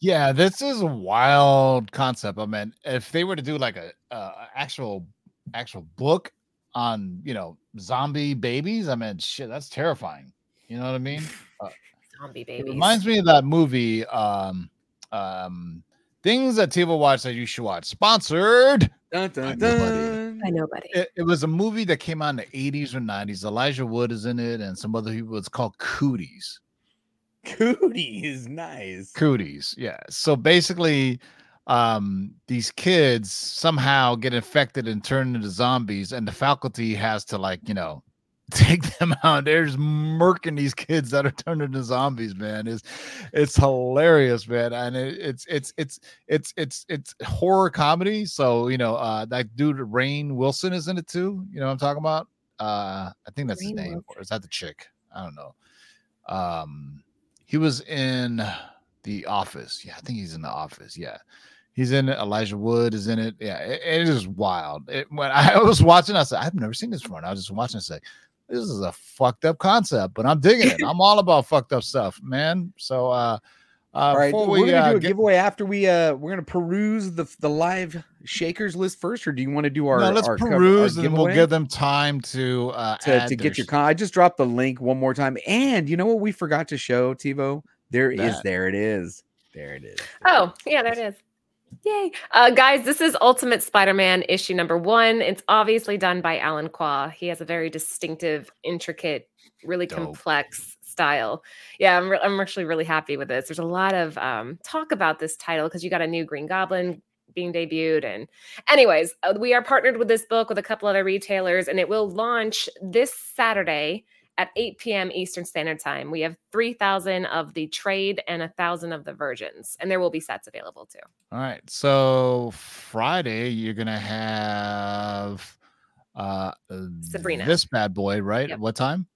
Yeah, this is a wild concept. I mean, if they were to do like a, a actual actual book on you know zombie babies, I mean, shit, that's terrifying. You know what I mean? Zombie It babies. reminds me of that movie, um, um, things that people watch that you should watch. Sponsored. Dun, dun, I know, buddy. dun. I know, buddy. It, it was a movie that came out in the 80s or 90s. Elijah Wood is in it, and some other people. It's called Cooties. Cooties, nice. cooties yeah. So basically um these kids somehow get infected and turn into zombies and the faculty has to like you know take them out. They're murking these kids that are turned into zombies man. Is it's hilarious man. And it, it's it's it's it's it's it's horror comedy. So you know uh that dude Rainn Wilson is in it too you know what i'm talking about? Uh i think that's Rainn his name Wilson. or is that the chick? I don't know. Um he was in the office. Yeah i think he's in the office yeah. He's in it elijah wood is in it. Yeah it, it is wild. It, when i was watching i said i've never seen this before. And i was just watching it say this is a fucked up concept but i'm digging it. I'm all about fucked up stuff man. So uh uh All right, before we're we gonna uh, do a get- giveaway after we uh we're gonna peruse the the live shakers list first, or do you want to do our no, let's our co- our peruse and we'll give them time to uh to, add to get your con. I just dropped the link one more time, and you know what we forgot to show TiVo? There is, That. there it is, there it is. Oh, yeah, there it is. Yay. Uh, guys, this is Ultimate Spider Man issue number one. It's obviously done by Alan Quah. He has a very distinctive, intricate, really Dope. complex style. Yeah, I'm, re- I'm actually really happy with this. There's a lot of um, talk about this title because you got a new Green Goblin being debuted. And, anyways, uh, we are partnered with this book with a couple other retailers, and it will launch this Saturday at 8 p.m. Eastern Standard Time. We have 3,000 of the trade and a thousand of the virgins, and there will be sets available too. All right. So Friday, you're gonna have uh Sabrina. This bad boy, right? Yep. What time?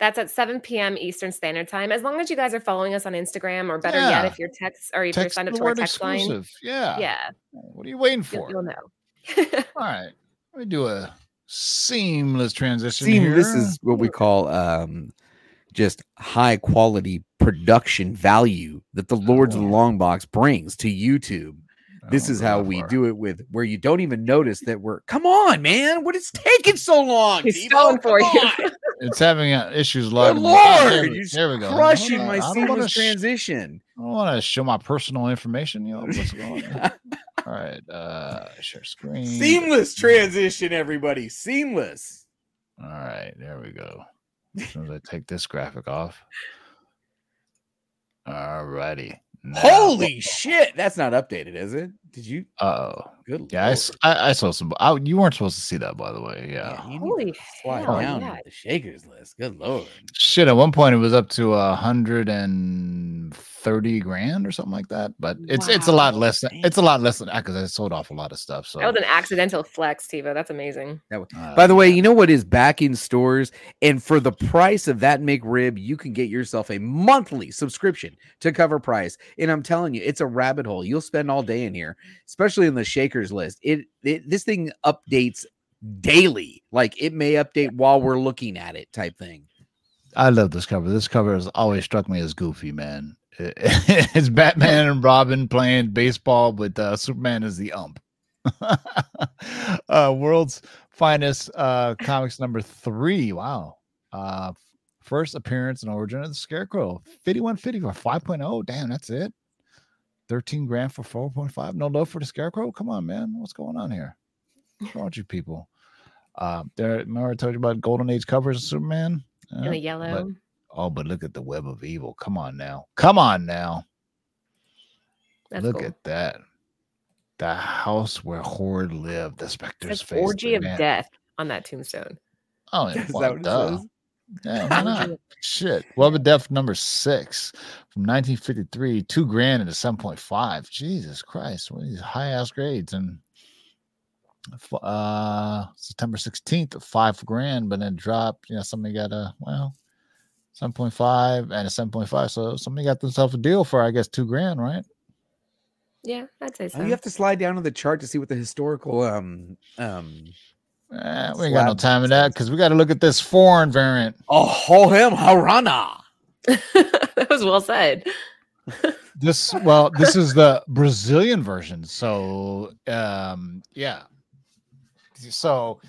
That's at 7 p.m. Eastern Standard Time. As long as you guys are following us on Instagram, or better Yeah. yet, if you're text or if you're Text signed up the to our word text line, exclusive. Yeah. yeah, What are you waiting you'll, for? you'll know. All right. Let me do a seamless transition See, here. this is what we call um just high quality production value that the Lords of the Oh. Long Box brings to YouTube. I This is how we far. do it with where you don't even notice that we're come on, man. What is taking so long? He's TiVo? stalling for you. It's having uh, issues Good logging. me- Ah, there Lord, we- you're there we go. crushing my don't wanna seamless sh- transition. I don't want to show my personal information. You know what's going on. All right. Uh, share screen. Seamless transition, everybody. Seamless. All right, there we go. As soon as I take this graphic off. All righty. Holy shit. That's not updated, is it? Did you? Oh, Good. yeah. I, s- lord. I, I saw some. I, you weren't supposed to see that, by the way. Yeah. you need Holy to slide hell, down yeah. the shakers list. Good lord. Shit. At one point, it was up to a hundred and thirty grand or something like that. But it's it's a lot less. Than, it's a lot less than because I sold off a lot of stuff. So. That was an accidental flex, Tivo. That's amazing. uh, By the way, you know what is back in stores? And for the price of that McRib, you can get yourself a monthly subscription to CovrPrice. And I'm telling you, it's a rabbit hole. You'll spend all day in here, especially in the shakers list. It, it this thing updates daily. Like it may update while we're looking at it, type thing. I love this cover. This cover has always struck me as goofy, man. it's Batman and Robin playing baseball with uh, Superman as the ump. uh, world's finest uh, comics number three. Wow. Uh, first appearance and origin of the Scarecrow. 5150 for 5.0. Damn, that's it. 13 grand for 4.5. No love for the Scarecrow? Come on, man. What's going on here? What's wrong with you people? Uh, there, remember I told you about Golden Age covers of Superman? In the yellow. Oh, but look at the web of evil. Come on now. Come on now. That's look cool. at that. The house where Horde lived. The specter's face. orgy of man. death on that tombstone. Oh, yeah, Is well, that what it duh. Says? Yeah, why not? Shit. Web of Death number six from 1953. Two grand into 7.5. Jesus Christ. What are these high ass grades? And uh September 16th, five grand, but then dropped. You know, somebody got a well, 7.5 and a 7.5. So somebody got themselves a deal for, I guess, two grand, right? Yeah, I'd say so. Oh, you have to slide down to the chart to see what the historical um um Eh, we ain't got no time of that because we got to look at this foreign variant. oh Hohem Harana. that was well said. This well, this is the Brazilian version. So um yeah. So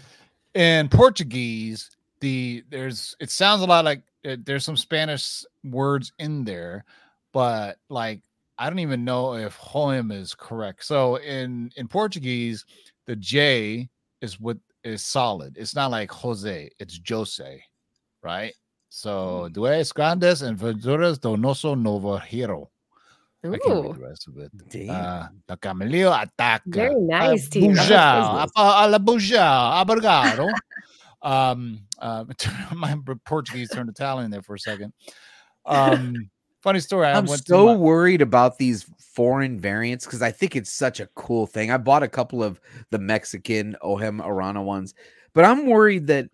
in Portuguese, the there's it sounds a lot like uh, there's some Spanish words in there, but like I don't even know if Hoem is correct. So in in Portuguese, the J is what is solid. It's not like Jose, it's Jose, right? So, Dues Grandes and Venturas Donoso Novo Hero. I can't read Ooh, the rest of it. Damn. Uh, the Camelio ataca. very nice, a team. That's Bujao, business. a- a la Bujao, abrigado. um, uh, my Portuguese turned Italian there for a second. Um, funny story. I I'm went so my, worried about these foreign variants because I think it's such a cool thing. I bought a couple of the Mexican Ohem Arana ones, but I'm worried that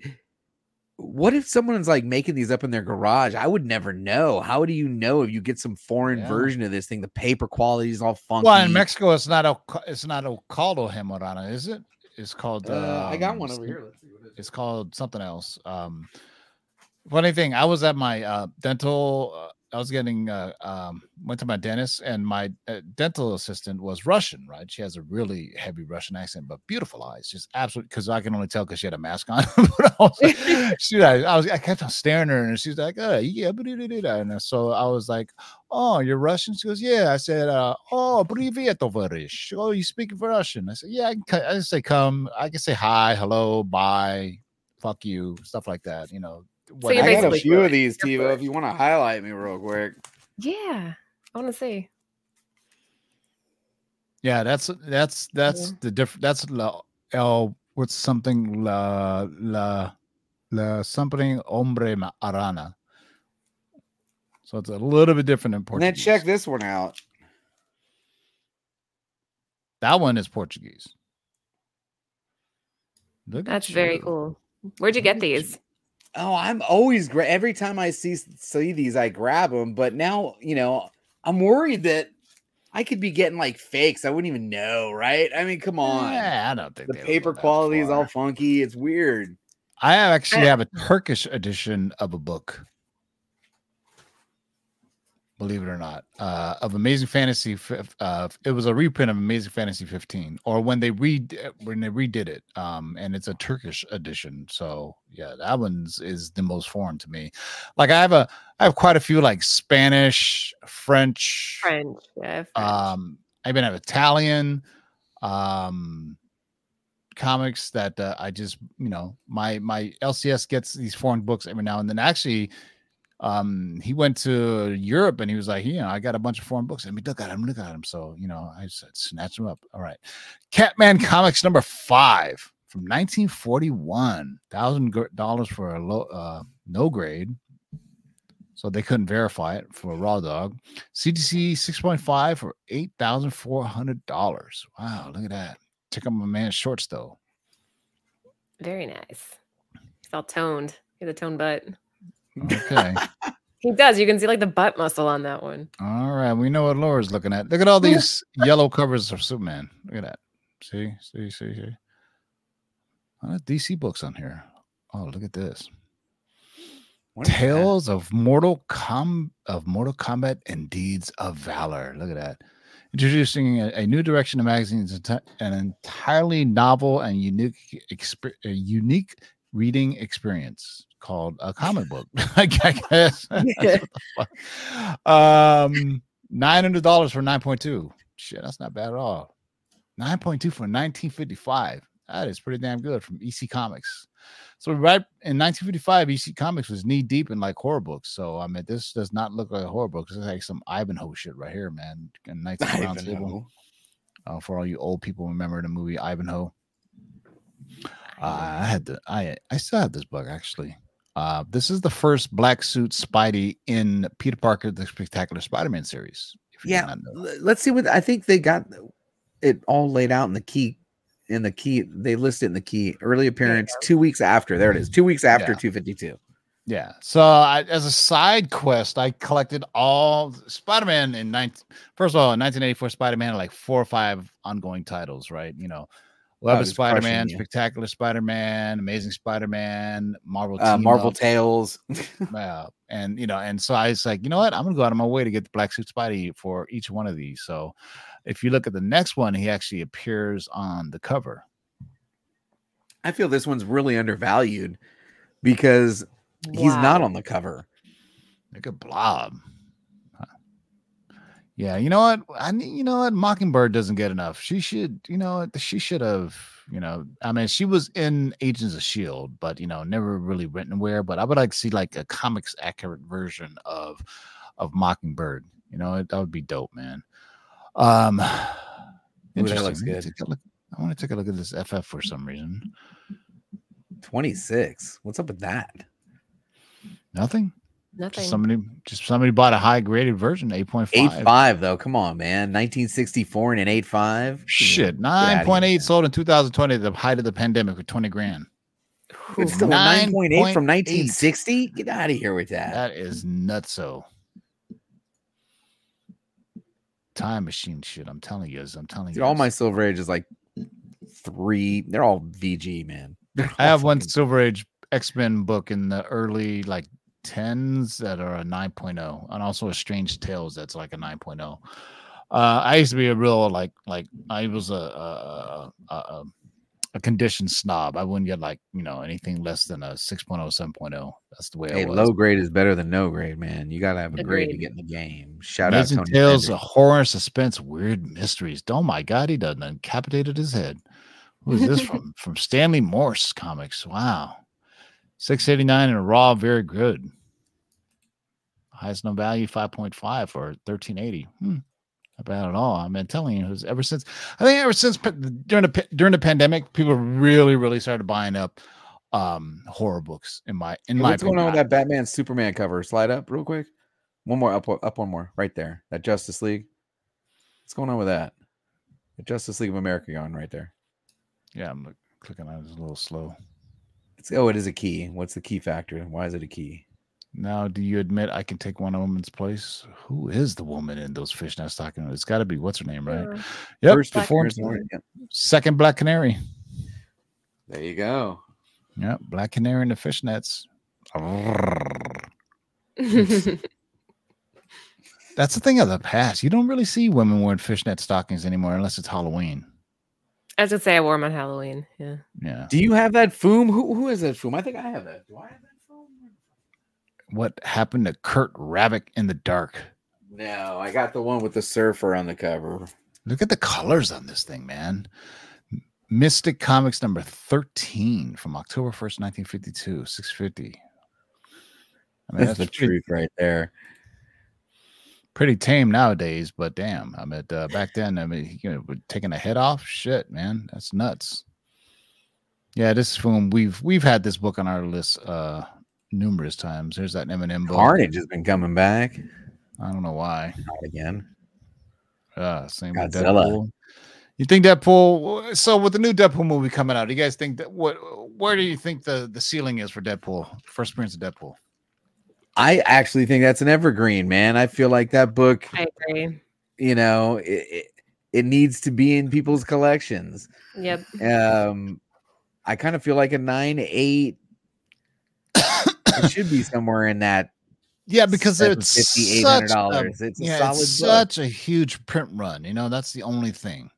what if someone's like making these up in their garage? I would never know. How do you know if you get some foreign Yeah. version of this thing? The paper quality is all funky. well in Mexico. It's not a it's not a called Hemorana, is it? It's called. Uh, I got um, one over here. Let's see what it is. It's called something else. Um, funny thing, I was at my uh, dental. Uh, I was getting uh, um, went to my dentist, and my uh, dental assistant was Russian. Right, she has a really heavy Russian accent, but beautiful eyes, just absolutely. Because I can only tell because she had a mask on. but I was, she, I, I was, I kept on staring at her, and she's like, "Oh, yeah," ba-da-da-da-da." and so I was like, "Oh, you're Russian?" She goes, "Yeah." I said, uh, "Oh, привет, товарищ." Oh, you speak Russian? I said, "Yeah." I can, co- I can say come. I can say hi, hello, bye, fuck you, stuff like that. You know. so you're I got a few of these, You're Tivo. fluent. If you want to highlight me real quick. Yeah, I want to see. Yeah, that's that's that's Yeah. the different. That's la el what's something la la la something hombre ma- arana. So it's a little bit different in And Portuguese. then check this one out. That one is Portuguese. Look That's very you. cool. Where'd you get these? Oh, I'm always great. Every time I see see these, I grab them. But now, you know, I'm worried that I could be getting like fakes. I wouldn't even know, right? I mean, come on. Yeah, I don't think the paper quality is all funky. It's weird. I actually have a Turkish edition of a book. Believe it or not, uh, of Amazing Fantasy. Uh, it was a reprint of Amazing Fantasy 15, or when they re when they redid it. Um, and it's a Turkish edition. So yeah, that one's is the most foreign to me. Like I have a, I have quite a few like Spanish, French, French. Yeah, French. um i even have italian um comics that uh, i just you know my my lcs gets these foreign books every now and then actually um he went to europe and he was like you know i got a bunch of foreign books let me look at him look at him so you know i said snatch them up all right catman comics number five from 1941 thousand dollars for a low uh no grade so they couldn't verify it for a raw dog CGC 6.5 for $8,400. Wow, look at that. Check out my man's shorts though. Very nice. He's all toned. He's a toned butt. Okay. He does. You can see like the butt muscle on that one. all right. We know what Laura's looking at. Look at all these yellow covers of Superman. Look at that. See, see, see, see. Oh, DC books on here. Oh, look at this. What is that? Tales of Mortal Com of Mortal Kombat and Deeds of Valor. Look at that. Introducing a, a new direction of magazines, enti- an entirely novel and unique exp- a unique reading experience called a comic book. I guess. That's what the fuck. um, nine hundred dollars for nine point two. Shit, that's not bad at all. Nine point two for nineteen fifty five. That is pretty damn good from EC Comics. So right in 1955, EC Comics was knee deep in like horror books. So I mean, this does not look like a horror book. This is like some Ivanhoe shit right here, man. And Knights of Round Table. Uh, for all you old people, remember the movie Ivanhoe? Uh, I had the I I still have this book actually. Uh, this is the first black suit Spidey in Peter Parker: The Spectacular Spider-Man series. If you did Yeah, not know. l- let's see what I think they got it all laid out in the key. In the key, they list it in the key. Early appearance two weeks after. There it is. Two weeks after Yeah. 252. Yeah. So I, as a side quest, I collected all Spider-Man in 19, first of all, in 1984, Spider-Man like four or five ongoing titles, right? You know, Web of Spider-Man. Spectacular Spider-Man, Amazing Spider-Man, Marvel, Uh, Marvel Up, Tales. yeah, and you know, and so I was like, you know what? I'm gonna go out of my way to get the Black Suit Spidey for each one of these. So if you look at the next one, he actually appears on the cover. I feel this one's really undervalued because he's not on the cover. Look at Blob. Yeah, you know what? I ne- you know what? Mockingbird doesn't get enough. She should, you know, she should have, you know, I mean, she was in Agents of Shield, but you know, never really written where. But I would like to see like a comics accurate version of of Mockingbird. You know, it, that would be dope, man. Um, Ooh, that looks good. look- I want to take a look at this FF for some reason. 26. What's up with that? Nothing. Nothing. Just somebody, just somebody bought a high graded version, eight point Eight five. five though. Come on, man. 1964 and an eight five. Shit, outta nine here, point eight man. sold in 2020, the height of the pandemic for 20 grand. It's still 9.8 from 1960. Get out of here with that. That is nutso. Time machine shit. I'm telling you, I'm telling Dude, you. all my Silver Age is like three. They're all VG, man. They're I all have one Silver Age X Men book in the early like tens that are a 9.0, and also a Strange Tales that's like a 9.0. Uh, I used to be a real like like I was a a, a, a, a conditioned snob. I wouldn't get like you know anything less than a 6.0, 7.0. That's the way Hey, I was. low grade is better than no grade, man. You gotta have a grade to get in the game. Shout Amazing out Tony Tales Bennett. of horror, suspense, weird mysteries. Oh my god, he done decapitated his head. Who is this from? From Stanley Morse Comics. Wow. 689 and a raw, very good. Highest no value, 5.5 for 1380. Hmm. Not bad at all. I've been telling you, was ever since I think ever since during the during the pandemic, people really, really started buying up um horror books in my in Hey, my what's going on with that Batman Superman cover? Slide up real quick. One more up, up one more right there. That Justice League. What's going on with that? The Justice League of America on right there. Yeah, I'm clicking on it. It's a little slow. It's, oh, it is a key. What's the key factor? Why is it a key? Now, do you admit I can take one woman's place? Who is the woman in those fishnet stockings? It's got to be what's her name, right? Uh, Yep, First the fourth- appearance yep. second Black Canary. There you go. Yep, Black Canary in the fishnets. That's the thing of the past. You don't really see women wearing fishnet stockings anymore unless it's Halloween. I was gonna say I wore them on Halloween. Yeah. Yeah. Do you have that foom? Who who is that foom? I think I have that. Do I have that foom? What happened to Kurt Ravick in the dark? No, I got the one with the surfer on the cover. Look at the colors on this thing, man. Mystic Comics number 13 from October 1st, 1952, 650. I mean, That's, the pretty, truth right there. Pretty tame nowadays, but damn, I mean, uh, back then, I mean, you know, with taking a head off, shit, man, that's nuts. Yeah, this is from we've we've had this book on our list uh numerous times. There's that Eminem book. Carnage has been coming back I don't know why. Not again. Uh, same with Godzilla. Deadpool. You think Deadpool? So with the new Deadpool movie coming out, do you guys think that what? Where do you think the the ceiling is for Deadpool? First appearance of Deadpool. I actually think that's an evergreen, man. I feel like that book, I agree. you know, it, it, it needs to be in people's collections. Yep. Um, I kind of feel like a nine eight. it should be somewhere in that. Yeah, because it's $750, such a, It's a yeah, solid it's book. such a huge print run. You know, that's the only thing.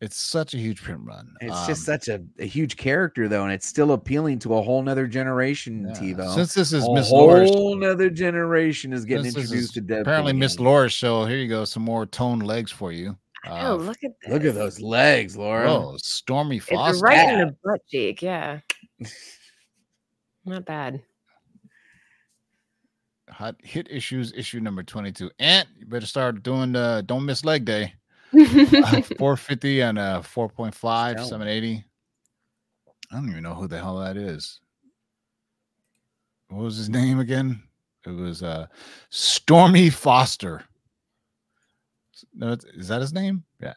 It's such a huge print run. It's just Um, such a, a huge character though, and it's still appealing to a whole nother generation. yeah. TiVo. Since this is a Miss Laura's a whole nother generation is getting introduced is to Deadpool. apparently Miss again. Laura's show. Here you go, some more toned legs for you. oh, Uh, look at this. Look at those legs, Laura. oh, Stormy It's Foster. right in the butt cheek. Yeah. Not bad. Hot hit issues issue number 22 and you better start doing the don't miss leg day Uh, 450 and uh 4.5 780 i don't even know who the hell that is. What was his name again? It was uh stormy foster. No, is that his name? Yeah.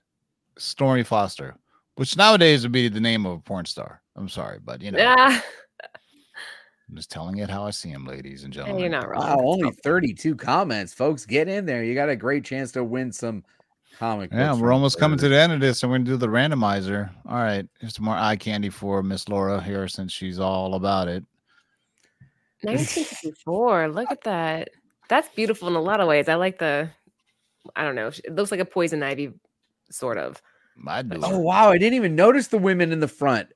Stormy foster which nowadays would be the name of a porn star. I'm sorry but you know. Ah, i'm just telling it how i see him ladies and hey, gentlemen. you're not wrong. Wow, only 32 comments, folks. Get in there. You got a great chance to win some comic Yeah, books we're almost coming to the end of this, and we're gonna do the randomizer. All right, here's some more eye candy for Miss Laura here, since she's all about it. 1954. Look at that. That's beautiful in a lot of ways. I like the, I don't know. It looks like a poison ivy, sort of. I do. Oh wow, I didn't even notice the women in the front.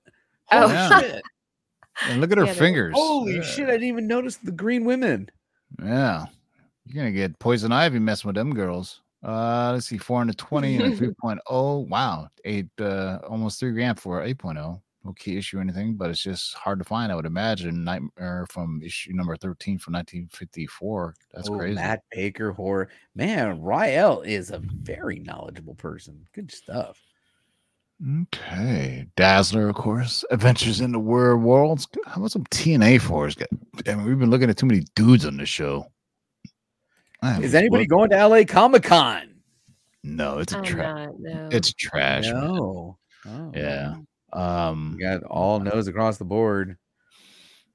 Oh, Holy yeah. shit. and look at her yeah, fingers. Holy yeah. shit, I didn't even notice the green women. Yeah, You're gonna get poison ivy messing with them girls. Uh, let's see, 420 and a 3.0. Wow, eight, uh, almost three grand for a 8.0. No key issue or anything, but it's just hard to find. I would imagine Nightmare from issue number 13 from 1954. That's Oh, crazy. Matt Baker horror. Man, Rael is a very knowledgeable person. Good stuff. Okay, Dazzler, of course. Adventures in the Weird Worlds. How about some TNA for us? I mean, we've been looking at too many dudes on the show. I Is anybody what- going to LA Comic Con? No, it's a I'm trash. no. It's trash. No. Oh, Yeah. Um. We got all no's across the board.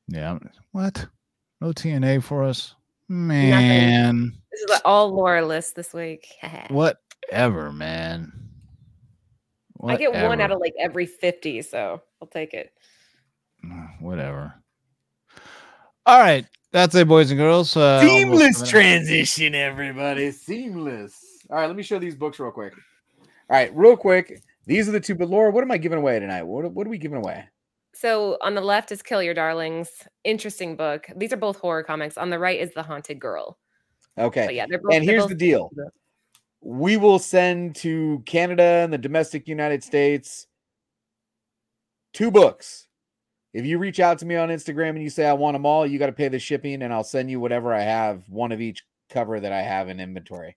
Yeah. What? No TNA for us, man. This is the all Laura list this week. Whatever, man. I get one out of like every 50, so I'll take it. whatever. All right, that's it, boys and girls. Uh, Seamless transition, everybody. Seamless. All right, let me show these books real quick. All right, real quick. These are the two. But Laura, what am I giving away tonight? What, what are we giving away? So on the left is Kill Your Darlings. Interesting book. These are both horror comics. On the right is The Haunted Girl. Okay. But yeah, they're both. and they're here's both the deal. good. we will send to Canada and the domestic United States two books. If you reach out to me on Instagram and you say I want them all, you got to pay the shipping, and I'll send you whatever I have, one of each cover that I have in inventory.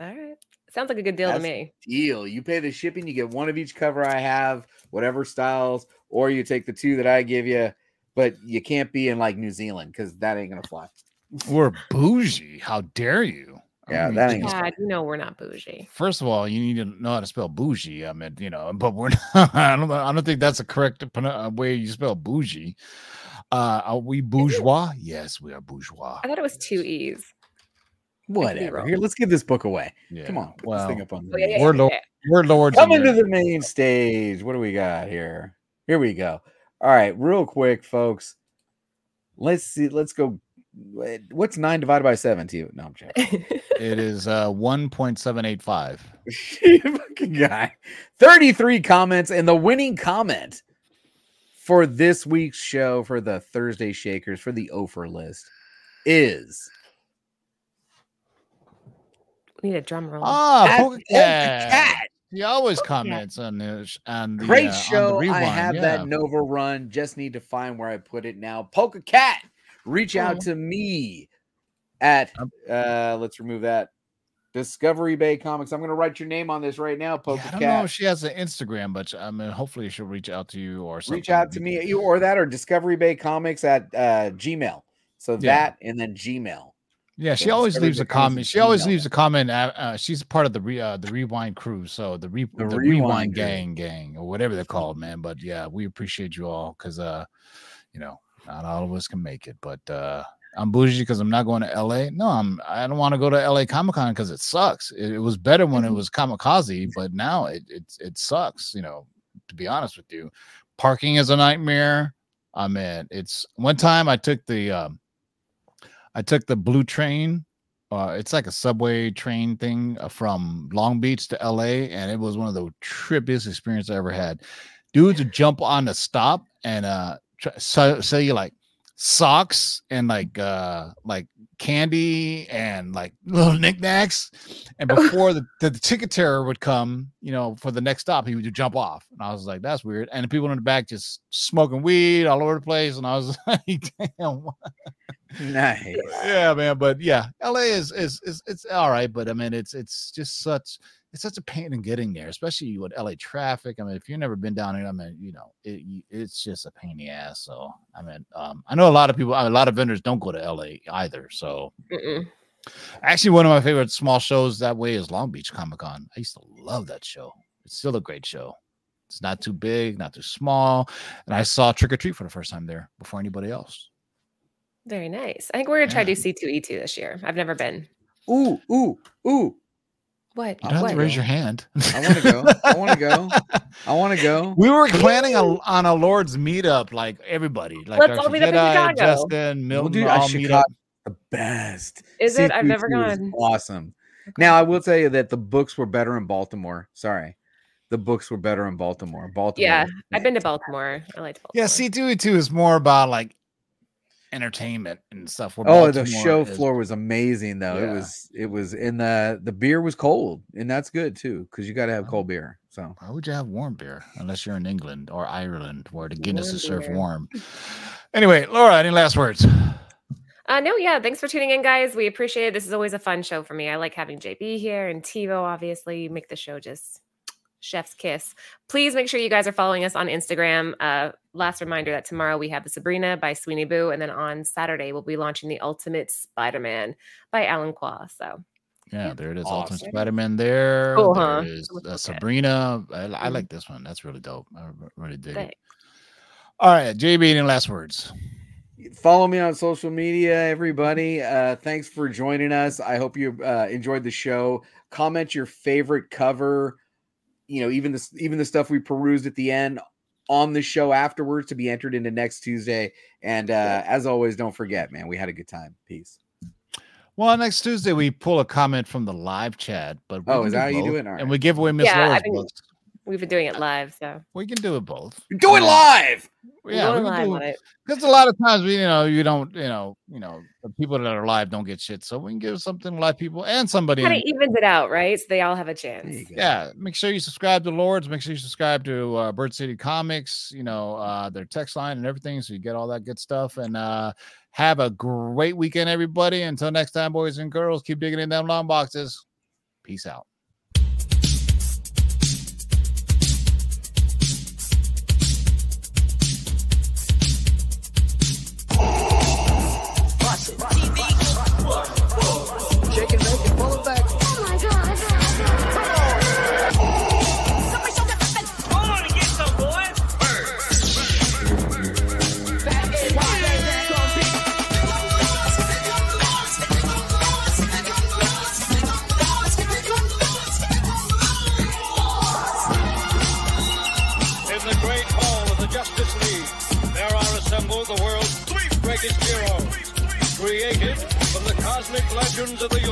All right. Sounds like a good deal That's- to me. Deal. You pay the shipping, you get one of each cover I have, whatever styles, or you take the two that I give you, but you can't be in like New Zealand because that ain't gonna fly. We're bougie. How dare you? I Yeah, mean, that ain't- God, you know we're not bougie. First of all, you need to know how to spell bougie. I mean, you know, but we're not. I don't. I don't think that's a correct uh, way you spell bougie. Uh, are we bourgeois? Yes, we are bourgeois. I thought it was two E's. Whatever. Here, let's give this book away. Yeah. Come on, put Well, this thing up on the Oh, yeah, yeah, We're yeah, low- yeah. we're lords. of Coming to the main stage. What do we got here? Here we go. All right, real quick, folks. Let's see. Let's go. What- What's nine divided by seven to you? No, I'm joking. It is uh one point seven eight five. Fucking guy. 33 comments, and the winning comment for this week's show for the Thursday Shakers for the Ofer list is We need a drum roll. Ah, at Polka Polka Cat. Cat. He always Polka Cat. comments on this on the Great uh, on the show. I have yeah. that Nova run. Just need to find where I put it now. Polka Cat, reach out to me at uh let's remove that. Discovery Bay Comics. I'm gonna write your name on this right now, Yeah, I don't know if she has an Instagram, but I mean, hopefully she'll reach out to you or something. reach out to me you or that or Discovery Bay Comics at uh Gmail. So Yeah. that and then Gmail. Yeah, she So always Discovery leaves a Bay Comics comment. is She always leaves a comment. Uh, uh, she's part of the re, uh, the rewind crew, so the re, The the, Rewind rewind, crew. gang, gang, or whatever they're called, man. But yeah, we appreciate you all because uh, you know, not all of us can make it, but uh, I'm bougie because I'm not going to LA. No, I'm. I don't want to go to LA Comic Con because it sucks. It, it was better when Mm-hmm. it was Comikaze, but now it it it sucks. You know, to be honest with you, parking is a nightmare. I'm mean, it's one time I took the um, I took the blue train. Uh, it's like a subway train thing uh, from Long Beach to LA, and it was one of the trippiest experiences I ever had. Dudes would jump on the stop and uh sell, sell you like socks and like uh like candy and like little knickknacks. And before the, the, the ticket terror would come, you know, for the next stop, he would jump off. And I was like, that's weird. And the people in the back just smoking weed all over the place. And I was like, damn, Nice. yeah, man. But yeah, LA is is is it's all right, but I mean, it's it's just such it's such a pain in getting there, especially with LA traffic. I mean, if you've never been down here, I mean, you know, it, it's just a pain in the ass. So I mean, um, I know a lot of people, a lot of vendors don't go to LA either. So Mm-mm. actually, one of my favorite small shows that way is Long Beach Comic Con. I used to love that show. It's still a great show. It's not too big, not too small, and I saw Trick or Treat for the first time there before anybody else. Very nice. I think we're gonna try Yeah. to do C2E2 this year. I've never been. Ooh, ooh, ooh. What? You don't have to raise your hand. I want to go. I want to go. I want to go. We were planning a, on a Lord's meetup, like everybody, like Let's all meet up in Chicago. Justin, We'll Milton, do all meet up. The best. Is it? I've never C2E2 gone. Awesome. Now I will tell you that the books were better in Baltimore. Sorry, the books were better in Baltimore. Baltimore. Yeah, I've been to Baltimore. I liked Baltimore. Yeah, C two E two is more about like entertainment and stuff. where Oh, the show is- floor was amazing though. It was it was in the the beer was cold, and that's good too because you got to have cold beer. So Why would you have warm beer unless you're in England or Ireland where the Guinness Warm is served beer. warm? Anyway, Laura, any last words? Uh, no, yeah. Thanks for tuning in, guys. We appreciate it. This is always a fun show for me. I like having JB here and TiVo, obviously. You make the show just chef's kiss. Please make sure you guys are following us on Instagram. Uh, last reminder that tomorrow we have the Sabrina by Sweeney Boo. And then on Saturday, we'll be launching the Ultimate Spider Man by Alan Quah. So, Yeah, Yeah. there it is. Awesome. Ultimate Spider-Man there. Cool, There huh? is, uh. Sabrina. I, I Mhm. like this one. That's really dope. I really dig it. All right, JB, any last words? follow me on social media, everybody. Uh, thanks for joining us. I hope you uh, enjoyed the show. Comment your favorite cover. You know, even this even the stuff we perused at the end on the show afterwards to be entered into next Tuesday. And uh, as always, don't forget, man, we had a good time. Peace. Well, next Tuesday we pull a comment from the live chat, but Oh, can is that how you do it? All And we give away Miss Yeah, I Laura's think- books. We've been doing it live. So, We can do it both. Do it Yeah. live. we're Yeah, going we live can on do it. because a lot of times we, you know, you don't, you know, you know, the people that are live don't get shit, so we can give something to live people and somebody. Kind of evens it out, right? So they all have a chance. yeah, make sure you subscribe to Lords. Make sure you subscribe to uh, Bird City Comics. You know uh, their text line and everything, so you get all that good stuff. And uh, have a great weekend, everybody. Until next time, boys and girls, keep digging in them long boxes. Peace out. Cosmic